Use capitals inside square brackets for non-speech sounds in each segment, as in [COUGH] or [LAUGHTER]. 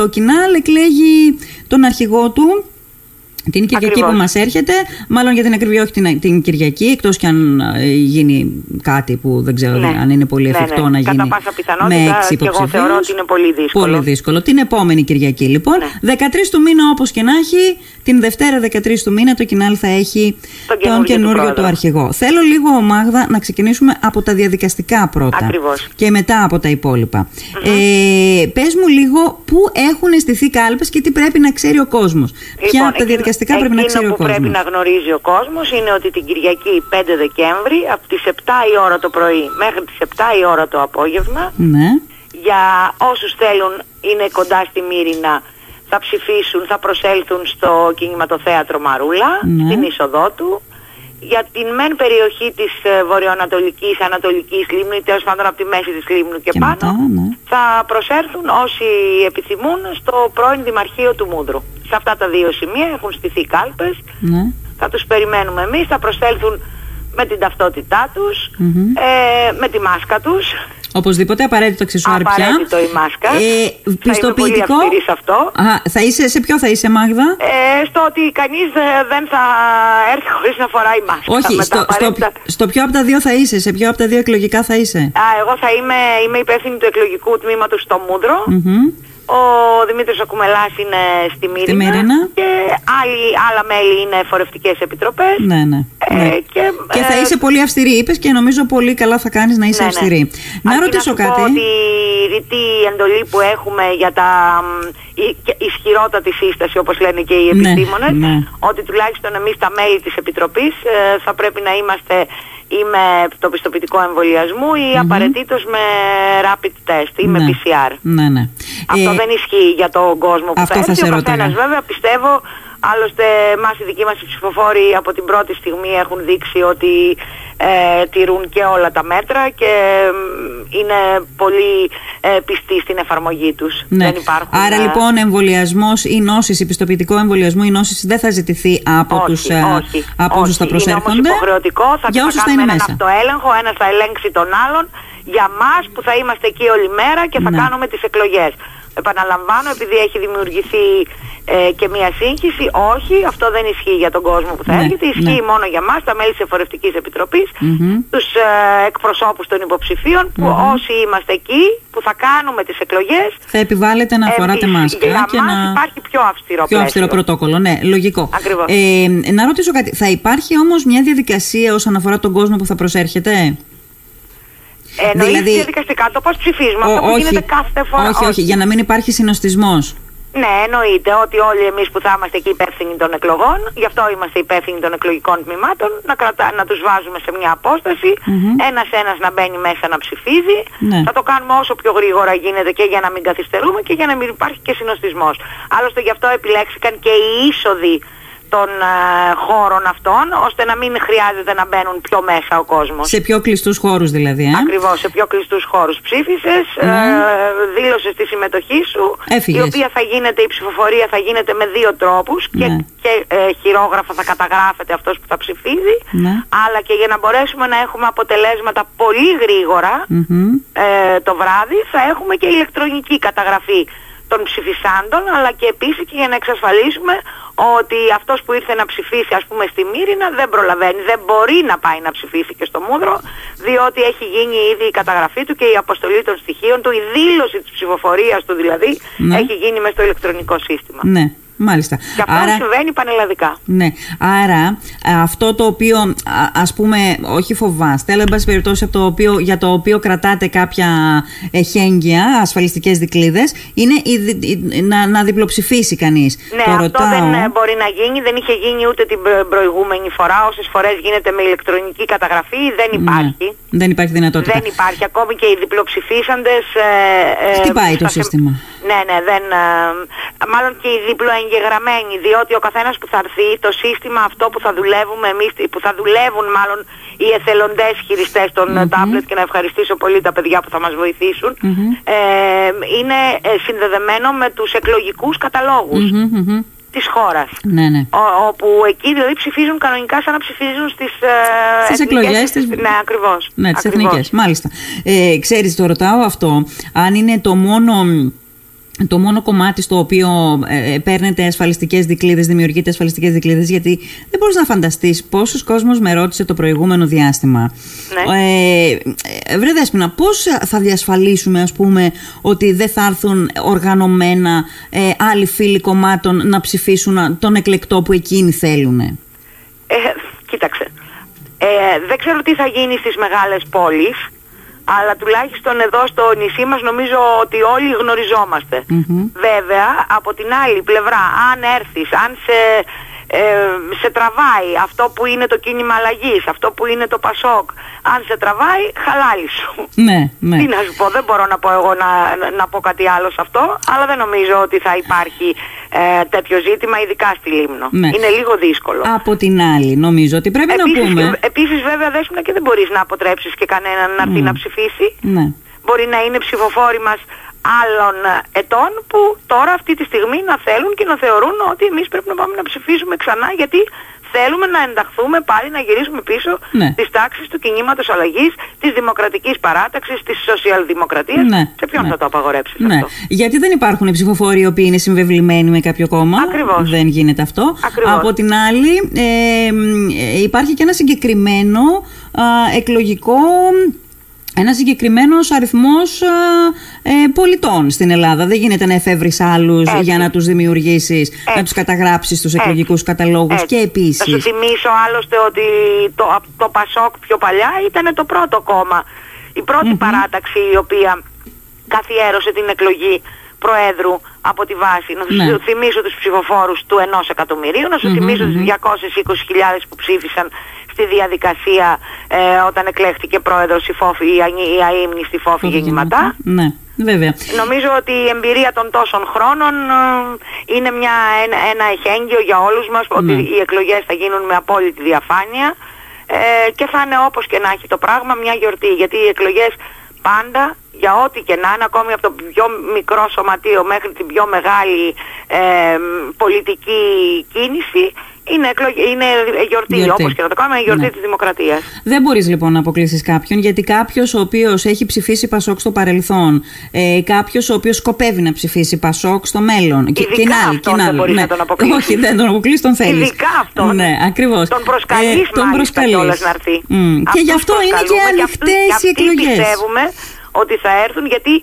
το κοινάλ εκλέγει τον αρχηγό του την Κυριακή που μας έρχεται, μάλλον για την ακριβή όχι την, την Κυριακή, εκτός και αν ε, γίνει κάτι που δεν ξέρω Ναι. αν είναι πολύ Ναι, εφικτό ναι. να γίνει Κατά πάσα πιθανότητα, με έξι και εγώ υποψηφίους. θεωρώ ότι είναι πολύ δύσκολο. Πολύ δύσκολο. Την επόμενη Κυριακή λοιπόν, Ναι. 13 του μήνα όπως και να έχει, την Δευτέρα 13 του μήνα το Κινάλ θα έχει Τον τον καινούργιο του καινούργιο του πρόεδρο. αρχηγό. Θέλω λίγο, Μάγδα, να ξεκινήσουμε από τα διαδικαστικά πρώτα. Ακριβώς. Και μετά από τα υπόλοιπα. Ε, πες μου λίγο πού έχουν αισθηθεί κάλπες και τι πρέπει να ξέρει ο κόσμος. Ποια Λοιπόν, από τα εκείνο- διαδικαστικά πρέπει να εκείνο ξέρει ο που κόσμος. πρέπει να γνωρίζει ο κόσμος είναι ότι την Κυριακή 5 Δεκέμβρη από τις 7 η ώρα το πρωί μέχρι τις 7 η ώρα το απόγευμα Ναι. για όσους θέλουν είναι κοντά στη Μύρινα θα ψηφίσουν, θα προσέλθουν στο κινηματοθέατρο Μαρούλα, Ναι. στην είσοδό του. Για την μεν περιοχή της ε, βορειοανατολικής, ανατολικής λίμνου ή τέλος πάντων από τη μέση της λίμνου και, Και πάνω μετά, ναι. θα προσέλθουν όσοι επιθυμούν στο πρώην Δημαρχείο του Μούδρου. Σε αυτά τα δύο σημεία έχουν στηθεί κάλπες, ναι. θα τους περιμένουμε εμείς, θα προσέλθουν με την ταυτότητά τους, Μμμ. ε, με τη μάσκα τους. Οπωσδήποτε απαραίτητο αξεσουάρ πια. Απαραίτητο η μάσκα. Ε, Θα είμαι πιστοποιητικό. πολύ αυστηρής σε αυτό. Α, θα είσαι, σε ποιο θα είσαι, Μάγδα; Ε, στο ότι κανείς ε, δεν θα έρθει [LAUGHS] χωρίς να φοράει μάσκα. Όχι, Με τα στο, στο, απαραίτητα- στο ποιο από τα δύο θα είσαι, σε ποιο από τα δύο εκλογικά θα είσαι; Α, εγώ θα είμαι, είμαι υπεύθυνη του εκλογικού τμήματος στο Μούδρο. Μμμ. Ο Δημήτρης Ακουμελάς είναι στη Μύρινα. Μύρινα. Και άλλοι, άλλα μέλη είναι φορευτικές επιτροπές. Ναι, ναι. Ε, ναι. και, Και θα ε, είσαι πολύ αυστηρή, είπες και νομίζω πολύ καλά θα κάνεις να είσαι Ναι, ναι. αυστηρή. Να Αρκεί ρωτήσω σου πω κάτι. ότι η ρητή εντολή που έχουμε για τα μ, η- και ισχυρότατη σύσταση όπως λένε και οι Ναι, επιστήμονες ναι. ότι τουλάχιστον εμείς τα μέλη της Επιτροπής ε, θα πρέπει να είμαστε ή με το πιστοποιητικό εμβολιασμού ή απαραίτητος με rapid test ή με Ναι. PCR. Ναι, ναι. Αυτό Ε, δεν ισχύει για τον κόσμο που αυτό θα θα έρθει. σε Ο ρώταγα. καθένας βέβαια πιστεύω, άλλωστε μας οι δικοί μας οι ψηφοφόροι από την πρώτη στιγμή έχουν δείξει ότι ε, τηρούν και όλα τα μέτρα και μ, είναι πολύ ε, πιστοί στην εφαρμογή τους. ναι. Δεν υπάρχουν, Άρα ε, λοιπόν εμβολιασμός ή νόσηση, πιστοποιητικό εμβολιασμό ή νόσηση δεν θα ζητηθεί από όχι, τους, ε, όχι, από όχι. όσους θα Είναι όμως προσέρχονται. υποχρεωτικό, θα, για θα όσους θα κάνουμε είναι έναν μέσα. αυτοέλεγχο, ένας θα ελέγξει τον άλλον για μας που θα είμαστε εκεί όλη μέρα και θα Ναι. κάνουμε τις εκλογές. Επαναλαμβάνω, επειδή έχει δημιουργηθεί ε, και μια σύγχυση, όχι, αυτό δεν ισχύει για τον κόσμο που θα Ναι, έρχεται, ισχύει ναι. μόνο για μας, τα μέλη της Εφορευτικής Επιτροπής, Μμμ. τους ε, εκπροσώπους των υποψηφίων, που όσοι είμαστε εκεί, που θα κάνουμε τις εκλογές, Θα επιβάλλεται να φοράτε εμείς- μάσκα για και μας να. υπάρχει πιο αυστηρό Πιο αυστηρό πλαίσιο. πρωτόκολλο, ναι, λογικό. Ακριβώς. Ε, να ρωτήσω κάτι. Θα υπάρχει όμως μια διαδικασία όσον αφορά τον κόσμο που θα προσέρχεται; Εννοείς Δηλαδή- διαδικαστικά το πώς ψηφίζουμε, Ο- αυτό που όχι, γίνεται κάθε φορά. όχι, όχι, για να μην υπάρχει συνοστισμός. Ναι, εννοείται ότι όλοι εμείς που θα είμαστε εκεί υπεύθυνοι των εκλογών, γι' αυτό είμαστε υπεύθυνοι των εκλογικών τμήματων, να, κρατά, να τους βάζουμε σε μια απόσταση, ένας-ένας να μπαίνει μέσα να ψηφίζει. Ναι. Θα το κάνουμε όσο πιο γρήγορα γίνεται και για να μην καθυστερούμε και για να μην υπάρχει και συνοστισμός. Άλλωστε γι' αυτό επιλέξηκαν και οι είσοδοι των ε, χώρων αυτών, ώστε να μην χρειάζεται να μπαίνουν πιο μέσα ο κόσμος. Σε πιο κλειστούς χώρους δηλαδή. Ε; Ακριβώς, σε πιο κλειστούς χώρους ψήφισες, Ναι. ε, δήλωσες τη συμμετοχή σου, Έφυγες. η οποία θα γίνεται, η ψηφοφορία θα γίνεται με δύο τρόπους και, Ναι. και ε, χειρόγραφα θα καταγράφεται αυτός που θα ψηφίζει, Ναι. αλλά και για να μπορέσουμε να έχουμε αποτελέσματα πολύ γρήγορα Μμμ. ε, το βράδυ θα έχουμε και ηλεκτρονική καταγραφή των ψηφισάντων αλλά και επίσης και για να εξασφαλίσουμε ότι αυτός που ήρθε να ψηφίσει ας πούμε στη Μύρινα δεν προλαβαίνει, δεν μπορεί να πάει να ψηφίσει και στο Μούδρο διότι έχει γίνει ήδη η καταγραφή του και η αποστολή των στοιχείων του, η δήλωση της ψηφοφορίας του δηλαδή Ναι. έχει γίνει μέσα στο ηλεκτρονικό σύστημα. Ναι, μάλιστα. Και αυτό συμβαίνει πανελλαδικά. Ναι. Άρα αυτό το οποίο α- ας πούμε όχι φοβάστε, αλλά εν πάση περιπτώσει από το οποίο, για το οποίο κρατάτε κάποια εχέγγυα, ασφαλιστικές δικλείδες, είναι η, δι- η- να, να διπλοψηφίσει κανείς. Ναι, το αυτό ρωτάω. δεν ε, μπορεί να γίνει, δεν είχε γίνει ούτε την προ- προηγούμενη φορά. Όσες φορές γίνεται με ηλεκτρονική καταγραφή δεν υπάρχει. Ναι, δεν υπάρχει δυνατότητα. Δεν υπάρχει. Ακόμη και οι διπλοψηφίσαντες... Ε, ε, Χτυπάει το θα σε- σύστημα. Ναι, ναι, δεν... ε, μάλλον και οι διπλοεγγεγραμμένοι, διότι ο καθένας που θα έρθει, το σύστημα αυτό που θα δουλεύουμε εμείς, που θα δουλεύουν μάλλον οι εθελοντές χειριστές των ε, τάμπλετ και να ευχαριστήσω πολύ τα παιδιά που θα μας βοηθήσουν, ε, είναι ε, συνδεδεμένο με τους εκλογικούς καταλόγους Μμμ, μμμ. της χώρας. Ναι, ναι. Ο- όπου εκεί δηλαδή ψηφίζουν κανονικά σαν να ψηφίζουν στις, ε, Στις εθνικές- εκλογές, τις- Ναι, ακριβώς. Ναι, τις ακριβώς. εθνικές, μάλιστα. Ε, ξέρεις, το ρωτάω αυτό, αν είναι το μόνο το μόνο κομμάτι στο οποίο ε, παίρνετε ασφαλιστικές δικλείδε, δημιουργείτε ασφαλιστικές δικλείδε, γιατί δεν μπορείς να φανταστείς πόσος κόσμος με ρώτησε το προηγούμενο διάστημα. Ναι. Ε, ε, βρε Δέσποινα, πώς θα διασφαλίσουμε, ας πούμε, ότι δεν θα έρθουν οργανωμένα ε, άλλοι φίλοι κομμάτων να ψηφίσουν τον εκλεκτό που εκείνοι θέλουν. Ε, κοίταξε. Ε, δεν ξέρω τι θα γίνει στις μεγάλες πόλεις αλλά τουλάχιστον εδώ στο νησί μας νομίζω ότι όλοι γνωριζόμαστε. Βέβαια, από την άλλη πλευρά, αν έρθεις, αν σε, ε, σε τραβάει αυτό που είναι το κίνημα αλλαγής, αυτό που είναι το Πασόκ, αν σε τραβάει, χαλάλι σου. Ναι, ναι. Τι να σου πω, δεν μπορώ να πω εγώ να, να πω κάτι άλλο σε αυτό, αλλά δεν νομίζω ότι θα υπάρχει ε, τέτοιο ζήτημα, ειδικά στη Λίμνο. Ναι. Είναι λίγο δύσκολο. Από την άλλη, νομίζω ότι πρέπει Επίσης, να πούμε. επίσης βέβαια δέσποινα και δεν μπορείς να αποτρέψεις και κανέναν να έρθει να ψηφίσει. Ναι. Μπορεί να είναι ψηφοφόροι μας άλλων ετών που τώρα αυτή τη στιγμή να θέλουν και να θεωρούν ότι εμείς πρέπει να πάμε να ψηφίσουμε ξανά γιατί θέλουμε να ενταχθούμε πάλι να γυρίσουμε πίσω Ναι. στις τάξεις του κινήματος αλλαγής, της δημοκρατικής παράταξης, της σοσιαλδημοκρατίας. Ναι, Σε ποιον ναι. θα το απαγορέψεις Ναι. αυτό; Γιατί δεν υπάρχουν οι ψηφοφόροι οι οποίοι είναι συμβεβλημένοι με κάποιο κόμμα. Ακριβώς. Δεν γίνεται αυτό. Ακριβώς. Από την άλλη, ε, μ, ε, υπάρχει και ένα συγκεκριμένο α, εκλογικό. Ένας συγκεκριμένος αριθμός ε, πολιτών στην Ελλάδα. Δεν γίνεται να εφεύρεις άλλους Έτσι. για να τους δημιουργήσεις, να Έτσι. τους καταγράψεις στου Έτσι. εκλογικούς καταλόγους. Έτσι. Και Θα επίση. σου θυμίσω άλλωστε ότι το, το Πασόκ πιο παλιά ήταν το πρώτο κόμμα. Η πρωτη παράταξη η οποία καθιέρωσε την εκλογή Προέδρου από τη βάση. Να σου Ναι. θυμίσω τους ψηφοφόρους του ενός εκατομμυρίου, να σου θυμίσω τους 220.000 που ψήφισαν στη διαδικασία ε, όταν εκλέχθηκε πρόεδρος η, Φόφη, η, Ανή- η αείμνη στη Φόφη Γεννηματά. Ναι, βέβαια. Νομίζω ότι η εμπειρία των τόσων χρόνων ε, είναι μια, ένα, ένα εχέγγυο για όλους μας ότι Ναι. οι εκλογές θα γίνουν με απόλυτη διαφάνεια ε, και θα είναι όπως και να έχει το πράγμα μια γιορτή γιατί οι εκλογές πάντα για ό,τι και να είναι ακόμη από το πιο μικρό σωματείο μέχρι την πιο μεγάλη ε, πολιτική κίνηση είναι, εκλογ- είναι γιορτή, Γιορτή. όπως και να το κάνουμε είναι γιορτή Ναι. της δημοκρατίας. Δεν μπορείς λοιπόν να αποκλείσεις κάποιον, γιατί κάποιος ο οποίος έχει ψηφίσει Πασόκ στο παρελθόν, ε, κάποιος ο οποίος σκοπεύει να ψηφίσει Πασόκ στο μέλλον. Ειδικά αυτόν δεν μπορείς να τον αποκλείσεις. Όχι, δεν τον αποκλείσεις, τον θέλεις. Ειδικά αυτόν. Ναι, ακριβώς. Τον προσκαλείς τον μάλιστα προσκαλείς. κιόλας να έρθει. Μμ. Και Αυτούς γι' αυτό είναι και προσκαλούμε και ανοιχτές αυτοί- οι και αυτοί εκλογές. πιστεύουμε ότι θα έρθουν γιατί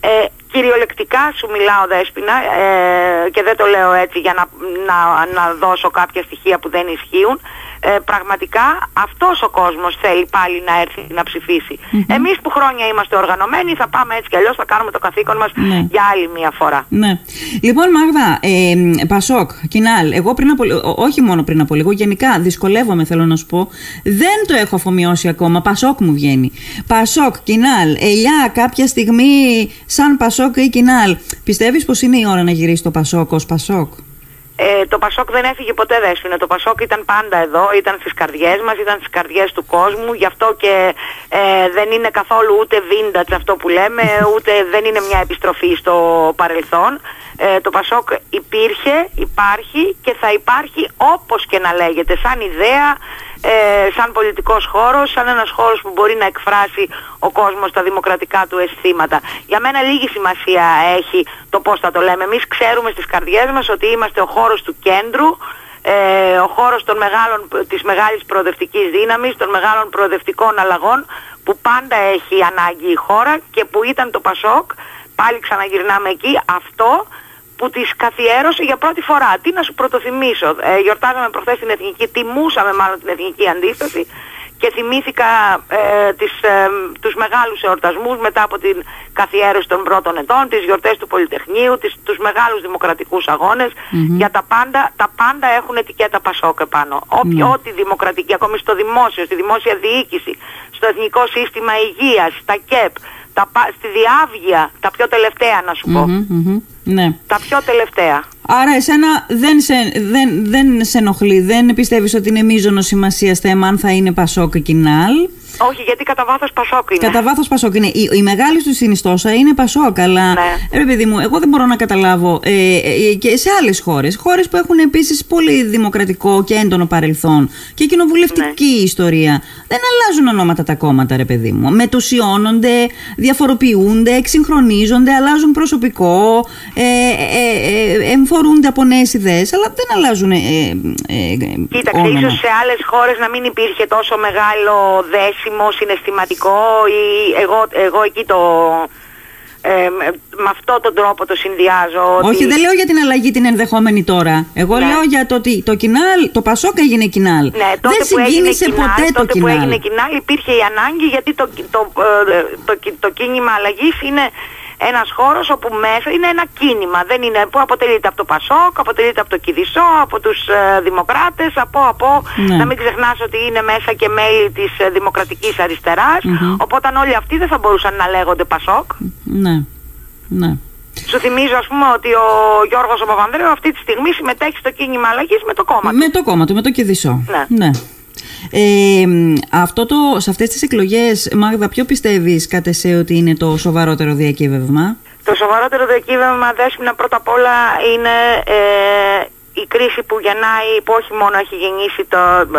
ε, κυριολεκτικά σου μιλάω δέσποινα ε, και δεν το λέω έτσι για να, να, να δώσω κάποια στοιχεία που δεν ισχύουν ε, πραγματικά αυτός ο κόσμος θέλει πάλι να έρθει να ψηφίσει. Εμείς που χρόνια είμαστε οργανωμένοι θα πάμε έτσι κι αλλιώς θα κάνουμε το καθήκον μας Ναι. για άλλη μια φορά. Ναι. Λοιπόν, Μάγδα, ε, Πασόκ, Κινάλ, εγώ πριν από, λι- ό- όχι μόνο πριν από λίγο, γενικά δυσκολεύομαι, θέλω να σου πω. Δεν το έχω αφομοιώσει ακόμα. Πασόκ μου βγαίνει. Πασόκ, Κινάλ, Ελιά, κάποια στιγμή σαν Πασόκ ή Κινάλ. Πιστεύεις πως είναι η ώρα να γυρίσει το Πασόκ ως Πασόκ; Ε, το Πασόκ δεν έφυγε ποτέ δέσποινε. Το Πασόκ ήταν πάντα εδώ, ήταν στις καρδιές μας, ήταν στις καρδιές του κόσμου. Γι' αυτό και ε, δεν είναι καθόλου ούτε vintage αυτό που λέμε, [LAUGHS] ούτε δεν είναι μια επιστροφή στο παρελθόν. Ε, το Πασόκ υπήρχε, υπάρχει και θα υπάρχει όπως και να λέγεται, σαν ιδέα, ε, σαν πολιτικός χώρος, σαν ένας χώρος που μπορεί να εκφράσει ο κόσμος τα δημοκρατικά του αισθήματα. Για μένα λίγη σημασία έχει το πώς θα το λέμε. Εμείς ξέρουμε στις καρδιές μας ότι είμαστε ο χώρος του κέντρου, ε, ο χώρος των μεγάλων, της μεγάλης προοδευτικής δύναμης, των μεγάλων προοδευτικών αλλαγών που πάντα έχει ανάγκη η χώρα και που ήταν το Πασόκ, πάλι ξαναγυρνάμε εκεί, αυτό που τις καθιέρωσε για πρώτη φορά. Τι να σου πρωτοθυμίσω. Ε, γιορτάζαμε προχθές την εθνική, τιμούσαμε μάλλον την εθνική αντίσταση και θυμήθηκα ε, τις, ε, τους μεγάλους εορτασμούς μετά από την καθιέρωση των πρώτων ετών, τις γιορτές του Πολυτεχνείου, τις, τους μεγάλους δημοκρατικούς αγώνες. Για τα πάντα, τα πάντα έχουν ετικέτα Πασόκ επάνω. Όποιο, Ό,τι δημοκρατική, ακόμη στο δημόσιο, στη δημόσια διοίκηση, στο εθνικό σύστημα υγείας, στα ΚΕΠ, τα, πα- στη διάβγεια, τα πιο τελευταία να σου πω. Μμμ, μμμ. Ναι. Τα πιο τελευταία. Άρα εσένα δεν σε, δεν, δεν σε ενοχλεί, δεν πιστεύεις ότι είναι μείζονο σημασία θέμα αν θα είναι Πασόκ Κινάλ; Όχι, γιατί κατά βάθος Πασόκ είναι. Κατά βάθος Πασόκ είναι. Η, η μεγάλη του συνιστόσα είναι Πασόκ. Αλλά, Ναι. ρε παιδί μου, εγώ δεν μπορώ να καταλάβω ε, ε, και σε άλλες χώρες. Χώρες που έχουν επίσης πολύ δημοκρατικό και έντονο παρελθόν και κοινοβουλευτική Ναι. ιστορία. Δεν αλλάζουν ονόματα τα κόμματα, ρε παιδί μου. Μετουσιώνονται, διαφοροποιούνται, εξυγχρονίζονται, αλλάζουν προσωπικό, ε, ε, ε, εμφορούνται από νέες ιδέες, αλλά δεν αλλάζουν. Ε, ε, ε, Κοίταξε, όνομα. ίσως σε άλλες χώρες να μην υπήρχε τόσο μεγάλο δέσιμο, συναισθηματικό ή εγώ, εγώ εκεί το... ε, με αυτόν τον τρόπο το συνδυάζω. ότι- Όχι, δεν λέω για την αλλαγή την ενδεχόμενη τώρα. Εγώ Ναι. λέω για το ότι το κοινάλ, το Πασόκ έγινε κοινάλ. Ναι, τότε δεν που έγινε συγκίνησε κοινάλ, ποτέ το τότε που κοινάλ. έγινε κοινάλ υπήρχε η ανάγκη γιατί το, το, ε, το, το, το κίνημα αλλαγής είναι ένας χώρος όπου μέσα είναι ένα κίνημα δεν είναι, που αποτελείται από το Πασόκ, αποτελείται από το Κιδισό, από τους ε, Δημοκράτες, από, από Ναι. να μην ξεχνάς ότι είναι μέσα και μέλη της ε, Δημοκρατικής Αριστεράς, οπότε όλοι αυτοί δεν θα μπορούσαν να λέγονται Πασόκ. Ναι, ναι. Σου θυμίζω ας πούμε ότι ο Γιώργος ο Παπανδρέου αυτή τη στιγμή συμμετέχει στο κίνημα αλλαγής με το κόμμα του. Με το κόμμα του, με το Κεδισό. Ναι. Ε, μ, αυτό το, σε αυτές τις εκλογές, Μάγδα, ποιο πιστεύεις κατ' εσέ ότι είναι το σοβαρότερο διακύβευμα; Το σοβαρότερο διακύβευμα δέσποινα πρώτα απ' όλα είναι ε, η κρίση που γεννάει, που όχι μόνο έχει γεννήσει το,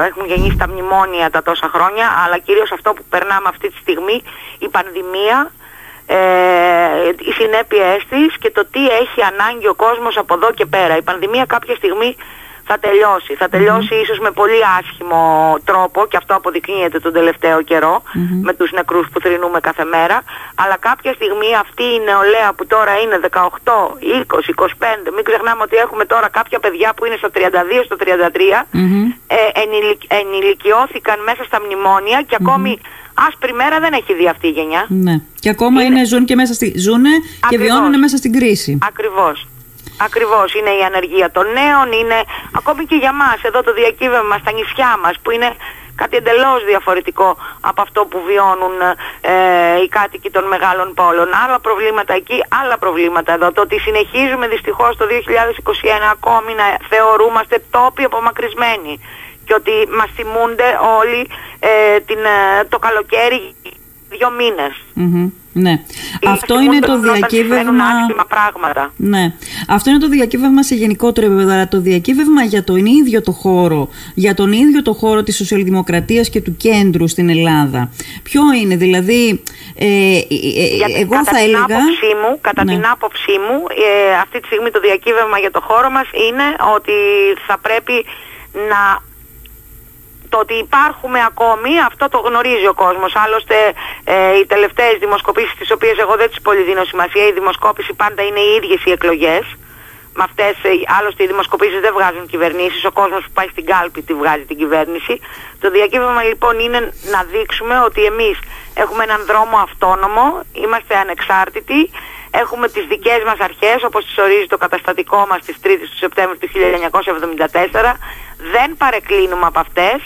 έχουν γεννήσει τα μνημόνια τα τόσα χρόνια, αλλά κυρίως αυτό που περνάμε αυτή τη στιγμή, η πανδημία, ε, οι συνέπειές της και το τι έχει ανάγκη ο κόσμος από εδώ και πέρα. Η πανδημία κάποια στιγμή θα τελειώσει. Θα τελειώσει ίσως με πολύ άσχημο τρόπο και αυτό αποδεικνύεται τον τελευταίο καιρό με τους νεκρούς που θρυνούμε κάθε μέρα. Αλλά κάποια στιγμή αυτή η νεολαία που τώρα είναι 18, 20, 25, μην ξεχνάμε ότι έχουμε τώρα κάποια παιδιά που είναι στο 32, στο 33, ε, ενηλικ- ενηλικιώθηκαν μέσα στα μνημόνια και ακόμη άσπρη μέρα δεν έχει δει αυτή η γενιά. Ναι. Και ακόμα είναι, ζουν και μέσα στη, ζουνε και Ακριβώς. βιώνουν μέσα στην κρίση. Ακριβώς. Ακριβώς. Είναι η ανεργία των νέων, είναι ακόμη και για μας εδώ το διακύβευμα στα νησιά μας που είναι κάτι εντελώς διαφορετικό από αυτό που βιώνουν ε, οι κάτοικοι των μεγάλων πόλων. Άλλα προβλήματα εκεί, άλλα προβλήματα εδώ. Το ότι συνεχίζουμε δυστυχώς το 2021 ακόμη να θεωρούμαστε τόποι απομακρυσμένοι και ότι μας θυμούνται όλοι ε, την, ε, το καλοκαίρι δύο μήνες. Μμμ. Ναι. Ή Αυτό θυμούνται είναι το όταν συμβαίνουν διακύβευμα. άσχημα πράγματα. Ναι. Αυτό είναι το διακύβευμα σε γενικότερο επίπεδο. Αλλά το διακύβευμα για τον ίδιο το χώρο, για τον ίδιο το χώρο της σοσιαλδημοκρατίας και του κέντρου στην Ελλάδα. Ποιο είναι, δηλαδή, ε, ε, ε, Γιατί εγώ κατά θα την έλεγα... Άποψή μου, κατά Ναι. την άποψή μου, ε, αυτή τη στιγμή το διακύβευμα για το χώρο μας είναι ότι θα πρέπει να... Το ότι υπάρχουμε ακόμη, αυτό το γνωρίζει ο κόσμος. Άλλωστε, ε, οι τελευταίες δημοσκοπήσεις, τις οποίες εγώ δεν τις πολύ δίνω σημασία, η δημοσκόπηση πάντα είναι οι ίδιες οι εκλογές. Με αυτές, ε, άλλωστε οι δημοσκοπήσεις δεν βγάζουν κυβερνήσεις, ο κόσμος που πάει στην κάλπη τη βγάζει την κυβέρνηση. Το διακύβευμα λοιπόν είναι να δείξουμε ότι εμείς έχουμε έναν δρόμο αυτόνομο, είμαστε ανεξάρτητοι, έχουμε τις δικές μας αρχές όπως τις ορίζει το καταστατικό μας της 3ης του Σεπτέμβρη του 1974, δεν παρεκκλίνουμε από αυτές,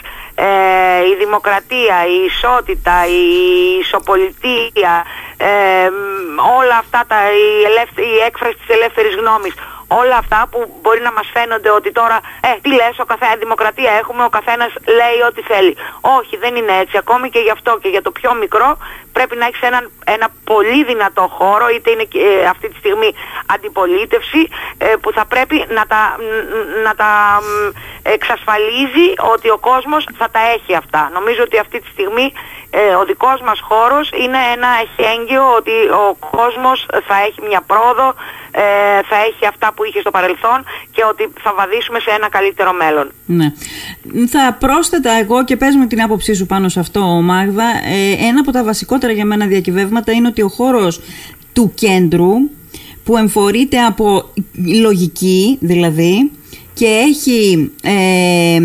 ε, η δημοκρατία, η ισότητα, η ισοπολιτεία, ε, μ, όλα αυτά, τα, η, ελεύθε- η έκφραση της ελεύθερης γνώμης, όλα αυτά που μπορεί να μας φαίνονται ότι τώρα, ε, τι λες, ο καθένα, δημοκρατία έχουμε, ο καθένας λέει ό,τι θέλει. Όχι, δεν είναι έτσι. Ακόμη και γι' αυτό και για το πιο μικρό πρέπει να έχεις έναν, ένα πολύ δυνατό χώρο, είτε είναι και, ε, αυτή τη στιγμή αντιπολίτευση, ε, που θα πρέπει να τα, ν- να τα μ, εξασφαλίζει ότι ο κόσμος θα τα έχει αυτά. Νομίζω ότι αυτή τη στιγμή ε, ο δικός μας χώρος είναι ένα εχέγγυο ότι ο κόσμος θα έχει μια πρόοδο, ε, θα έχει αυτά που είχε στο παρελθόν και ότι θα βαδίσουμε σε ένα καλύτερο μέλλον. Ναι. Θα πρόσθετα εγώ και πες μου την άποψή σου πάνω σε αυτό, Μάγδα. Ε, ένα από τα βασικότερα για μένα διακυβεύματα είναι ότι ο χώρος του κέντρου που εμφορείται από λογική δηλαδή και έχει, ε,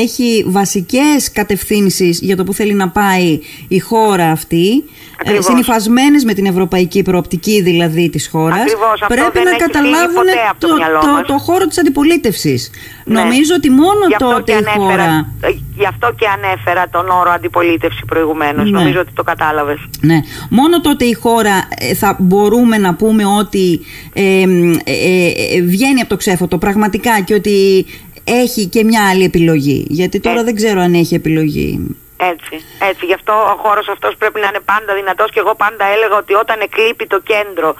έχει βασικές κατευθύνσεις για το που θέλει να πάει η χώρα αυτή ε, Ακριβώς. συνυφασμένες με την ευρωπαϊκή προοπτική δηλαδή της χώρας Ακριβώς, αυτό πρέπει δεν να έχει φύγει καταλάβουν ποτέ από το το, μυαλό το, μας. το χώρο της αντιπολίτευσης Ναι. Νομίζω ότι μόνο Γι' αυτό, τότε και η ανέφερα, χώρα. ε, γι' αυτό και ανέφερα τον όρο αντιπολίτευση προηγουμένως. Ναι. Νομίζω ότι το κατάλαβες. Ναι. Μόνο τότε η χώρα ε, θα μπορούμε να πούμε ότι ε, ε, ε, βγαίνει από το ξέφωτο πραγματικά και ότι έχει και μια άλλη επιλογή. Γιατί τώρα Ε. δεν ξέρω αν έχει επιλογή. Έτσι, έτσι. Γι' αυτό ο χώρος αυτός πρέπει να είναι πάντα δυνατός και εγώ πάντα έλεγα ότι όταν εκλείπει το κέντρο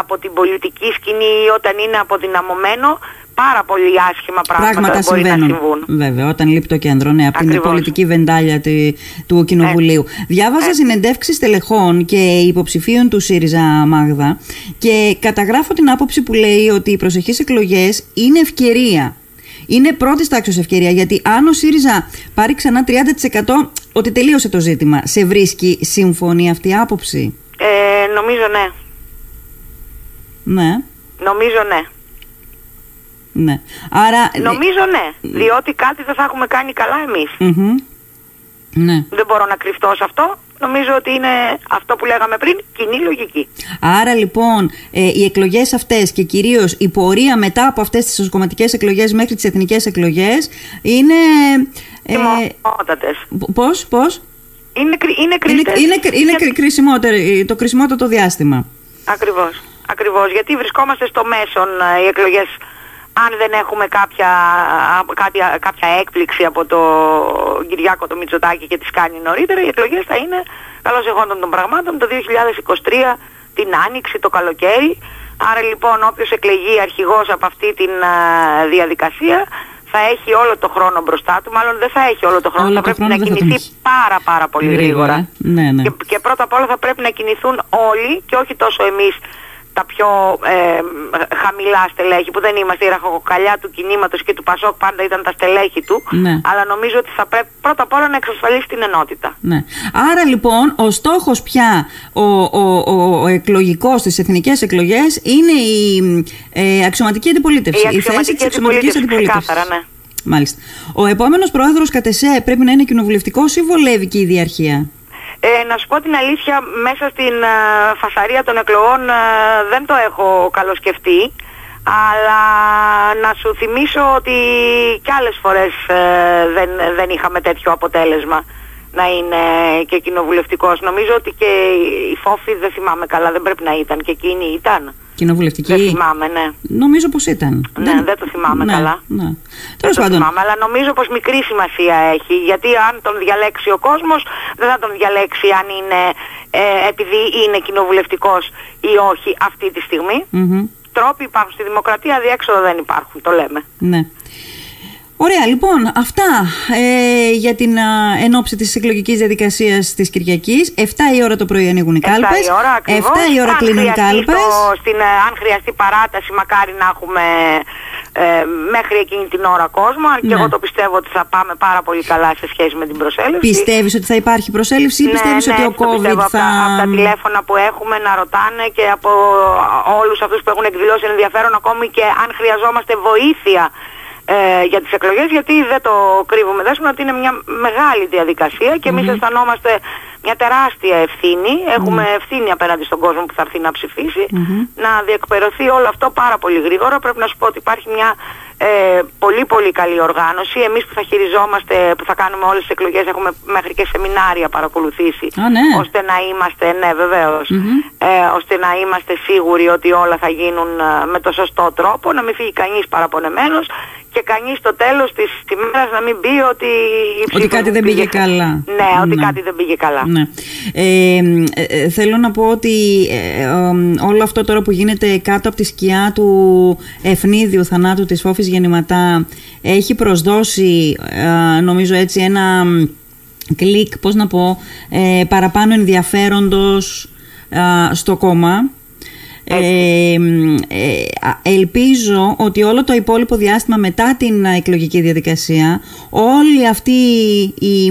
από την πολιτική σκηνή ή όταν είναι αποδυναμωμένο, πάρα πολύ άσχημα πράγματα, Πράγματα μπορεί συμβαίνουν. να συμβούν. Βέβαια, όταν λείπει το κέντρο, ναι, από την Ακριβώς. πολιτική βεντάλια τη- του Κοινοβουλίου. Διάβαζα συνεντεύξεις τελεχών και υποψηφίων του ΣΥΡΙΖΑ Μάγδα και καταγράφω την άποψη που λέει ότι οι προσεχείς εκλογές είναι ευκαιρία. Είναι πρώτης τάξης ευκαιρία, γιατί αν ο ΣΥΡΙΖΑ πάρει ξανά 30%, ότι τελείωσε το ζήτημα. Σε βρίσκει σύμφωνη αυτή η άποψη; Ε, νομίζω ναι. Ναι, Νομίζω ναι. Ναι. Άρα. Νομίζω ναι. Διότι κάτι δεν θα έχουμε κάνει καλά εμείς. Μμμ. Ναι. Δεν μπορώ να κρυφτώ σε αυτό. Νομίζω ότι είναι αυτό που λέγαμε πριν, κοινή λογική. Άρα λοιπόν ε, οι εκλογές αυτές και κυρίως η πορεία μετά από αυτές τις κομματικές εκλογές μέχρι τις εθνικές εκλογές είναι... Ε, Τιμότατες. π- πώς, πώς; Είναι, κρι- είναι Είναι, κρίσιμες. είναι, είναι κρι- κρίσιμότερο, ε, το κρισιμότερο διάστημα. Ακριβώς. Ακριβώς. Γιατί βρισκόμαστε στο μέσον ε, οι εκλογές αν δεν έχουμε κάποια, α, κάποια, κάποια έκπληξη από το Κυριάκο το Μητσοτάκη και τις κάνει νωρίτερα, οι εκλογές θα είναι καλώς εγόντων των πραγμάτων το 2023 την Άνοιξη, το καλοκαίρι. Άρα λοιπόν όποιος εκλεγεί αρχηγός από αυτή τη διαδικασία θα έχει όλο το χρόνο μπροστά του, μάλλον δεν θα έχει όλο το χρόνο, Όλο θα το πρέπει χρόνο να δεν θα τον κινηθεί έχει. πάρα πάρα πολύ Γρήγορα, γρήγορα. ναι, ναι. Και, και πρώτα απ' όλα θα πρέπει να κινηθούν όλοι και όχι τόσο εμείς τα πιο ε, χαμηλά στελέχη που δεν είμαστε η ραχοκοκαλιά του κινήματος και του Πασόκ πάντα ήταν τα στελέχη του Ναι. αλλά νομίζω ότι θα πρέπει πρώτα απ' όλα να εξασφαλίσει την ενότητα. Ναι. Άρα λοιπόν ο στόχος πια ο, ο, ο, ο εκλογικός στις εθνικές εκλογές είναι η ε, αξιωματική αντιπολίτευση. Η αξιωματική θέση της αξιωματικής αντιπολίτευση, αντιπολίτευσης. ξεκάθαρα, ναι. Μάλιστα. Ο επόμενος πρόεδρος κατ' εσέ πρέπει να είναι κοινοβουλευτικός ή βολεύει και η διαρχία; Ε, να σου πω την αλήθεια, μέσα στην ε, φασαρία των εκλογών ε, δεν το έχω καλοσκεφτεί. Αλλά να σου θυμίσω ότι κι άλλες φορές ε, δεν, δεν είχαμε τέτοιο αποτέλεσμα να είναι και κοινοβουλευτικός. Νομίζω ότι και η Φόφη δεν θυμάμαι καλά, δεν πρέπει να ήταν και εκείνη ήταν. Κοινοβουλευτική; Δεν θυμάμαι, ναι. Νομίζω πως ήταν. Ναι, δεν το θυμάμαι ναι, καλά. Ναι. Δεν Τέλος το πάντων. θυμάμαι, αλλά νομίζω πως μικρή σημασία έχει. Γιατί αν τον διαλέξει ο κόσμος, δεν θα τον διαλέξει αν είναι, ε, επειδή είναι κοινοβουλευτικός ή όχι αυτή τη στιγμή. Μμμ. Τρόποι υπάρχουν στη δημοκρατία, διέξοδο δεν υπάρχουν, το λέμε. Ναι. Ωραία, λοιπόν, αυτά ε, για την α, ενόψη της εκλογικής διαδικασίας της Κυριακής. 7 η ώρα το πρωί ανοίγουν οι 7 κάλπες. η ώρα ακριβώς. 7 η ώρα Αν κλείνουν οι χρειαστεί κάλπες. στο- στην, ε, αν χρειαστεί παράταση, μακάρι να έχουμε ε, μέχρι εκείνη την ώρα κόσμο. Αν και Ναι. εγώ το πιστεύω ότι θα πάμε πάρα πολύ καλά σε σχέση με την προσέλευση. Πιστεύεις ότι θα υπάρχει προσέλευση ή πιστεύεις ότι ο έτσι Ναι, το COVID πιστεύω. θα... Από, τα, από τα τηλέφωνα που έχουμε να ρωτάνε και από όλους αυτούς που έχουν εκδηλώσει ενδιαφέρον ακόμη και αν χρειαζόμαστε βοήθεια ε, για τις εκλογές γιατί δεν το κρύβουμε δέσουμε ότι είναι μια μεγάλη διαδικασία και εμείς αισθανόμαστε μια τεράστια ευθύνη έχουμε ευθύνη απέναντι στον κόσμο που θα έρθει να ψηφίσει να διεκπαιρεωθεί όλο αυτό πάρα πολύ γρήγορα πρέπει να σου πω ότι υπάρχει μια ε, πολύ πολύ καλή οργάνωση εμείς που θα χειριζόμαστε που θα κάνουμε όλες τις εκλογές έχουμε μέχρι και σεμινάρια παρακολουθήσει Α, ναι. ώστε να είμαστε, ναι βεβαίως, ε, ώστε να είμαστε σίγουροι ότι όλα θα γίνουν ε, με το σωστό τρόπο, να μην φύγει κανείς παραπονεμένος και κανείς στο τέλος της ημέρας να μην πει ότι... η Ότι ψήφος κάτι μου δεν πήγε πήγε- καλά. Ναι, ότι Ναι. κάτι δεν πήγε καλά. Ναι. Ε, ε, ε, θέλω να πω ότι ε, ε, ε, όλο αυτό τώρα που γίνεται κάτω από τη σκιά του ευνίδιου θανάτου της Φόφης Γεννηματά έχει προσδώσει ε, νομίζω έτσι ένα μ, κλικ, πώς να πω, ε, παραπάνω ενδιαφέροντος ε, στο κόμμα. Ε, μ, ε, α, ελπίζω ότι όλο το υπόλοιπο διάστημα μετά την α, εκλογική διαδικασία όλη αυτή η,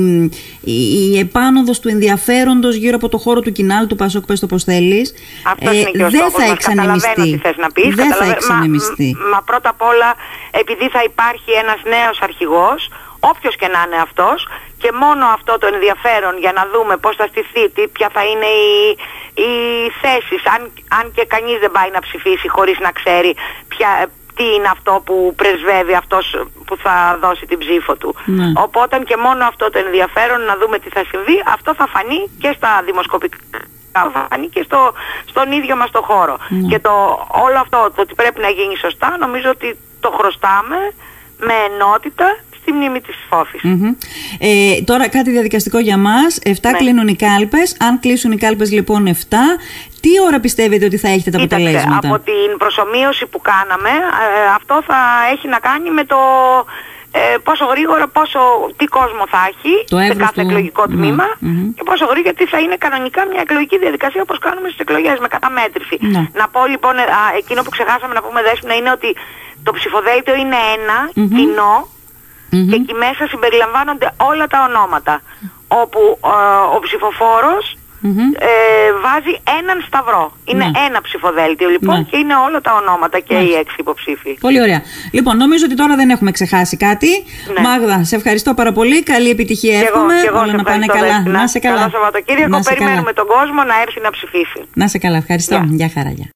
η, η επάνωδος του ενδιαφέροντος γύρω από το χώρο του κοινάλ του Πασόκ πες το πως θέλεις Αυτός είναι και ο Ε, δεν στόχος θα μας. Καταλαβαίνω εξανεμιστεί τι θες να πεις. δεν θα καταλαβα- εξανεμιστεί Μα, μα πρώτα απ' όλα επειδή θα υπάρχει ένας νέος αρχηγός, όποιος και να είναι αυτός, και μόνο αυτό το ενδιαφέρον για να δούμε πώς θα στηθεί, τι, ποια θα είναι οι, οι θέσεις, αν, αν και κανείς δεν πάει να ψηφίσει χωρίς να ξέρει ποια, τι είναι αυτό που πρεσβεύει αυτός που θα δώσει την ψήφο του. Ναι. Οπότε και μόνο αυτό το ενδιαφέρον να δούμε τι θα συμβεί, αυτό θα φανεί και στα δημοσκοπικά θα φανεί και στο, στον ίδιο μας το χώρο. Ναι. Και το, όλο αυτό το ότι πρέπει να γίνει σωστά νομίζω ότι το χρωστάμε με ενότητα στη μνήμη της Φόφης. Μμμ. Ε, τώρα κάτι διαδικαστικό για μας. 7 Ναι. κλείνουν οι κάλπες. Αν κλείσουν οι κάλπες λοιπόν 7, τι ώρα πιστεύετε ότι θα έχετε τα Κοίταξε, αποτελέσματα; από την προσωμείωση που κάναμε, ε, αυτό θα έχει να κάνει με το ε, πόσο γρήγορα, πόσο, τι κόσμο θα έχει Το σε εύρος κάθε του- εκλογικό ναι, τμήμα μμμ. και πόσο γρήγορα, γιατί θα είναι κανονικά μια εκλογική διαδικασία όπως κάνουμε στις εκλογές με καταμέτρηση. Ναι. Να πω λοιπόν, ε, α, εκείνο που ξεχάσαμε να πούμε δέσποινα είναι ότι το ψηφοδέλτιο είναι ένα, Μμμ. κοινό Μμμ. Και εκεί μέσα συμπεριλαμβάνονται όλα τα ονόματα όπου ε, ο ψηφοφόρος Μμμ. ε, βάζει έναν σταυρό. Είναι Ναι. ένα ψηφοδέλτιο λοιπόν Ναι. και είναι όλα τα ονόματα και οι Μάλιστα. έξι υποψήφοι. Πολύ ωραία. Λοιπόν, νομίζω ότι τώρα δεν έχουμε ξεχάσει κάτι. Ναι. Μάγδα, σε ευχαριστώ πάρα πολύ. Καλή επιτυχία Και εγώ, εύχομαι. και εγώ Όλα σε να πάνε ευχαριστώ, καλά. Δέσποινα. Να σε καλά. Καλό Σαββατοκύριακο. Να σε καλά. Περιμένουμε τον κόσμο να έρθει να ψηφίσει. Να σε καλά. Ευχαριστώ. Γεια. Γεια χαρά. γεια.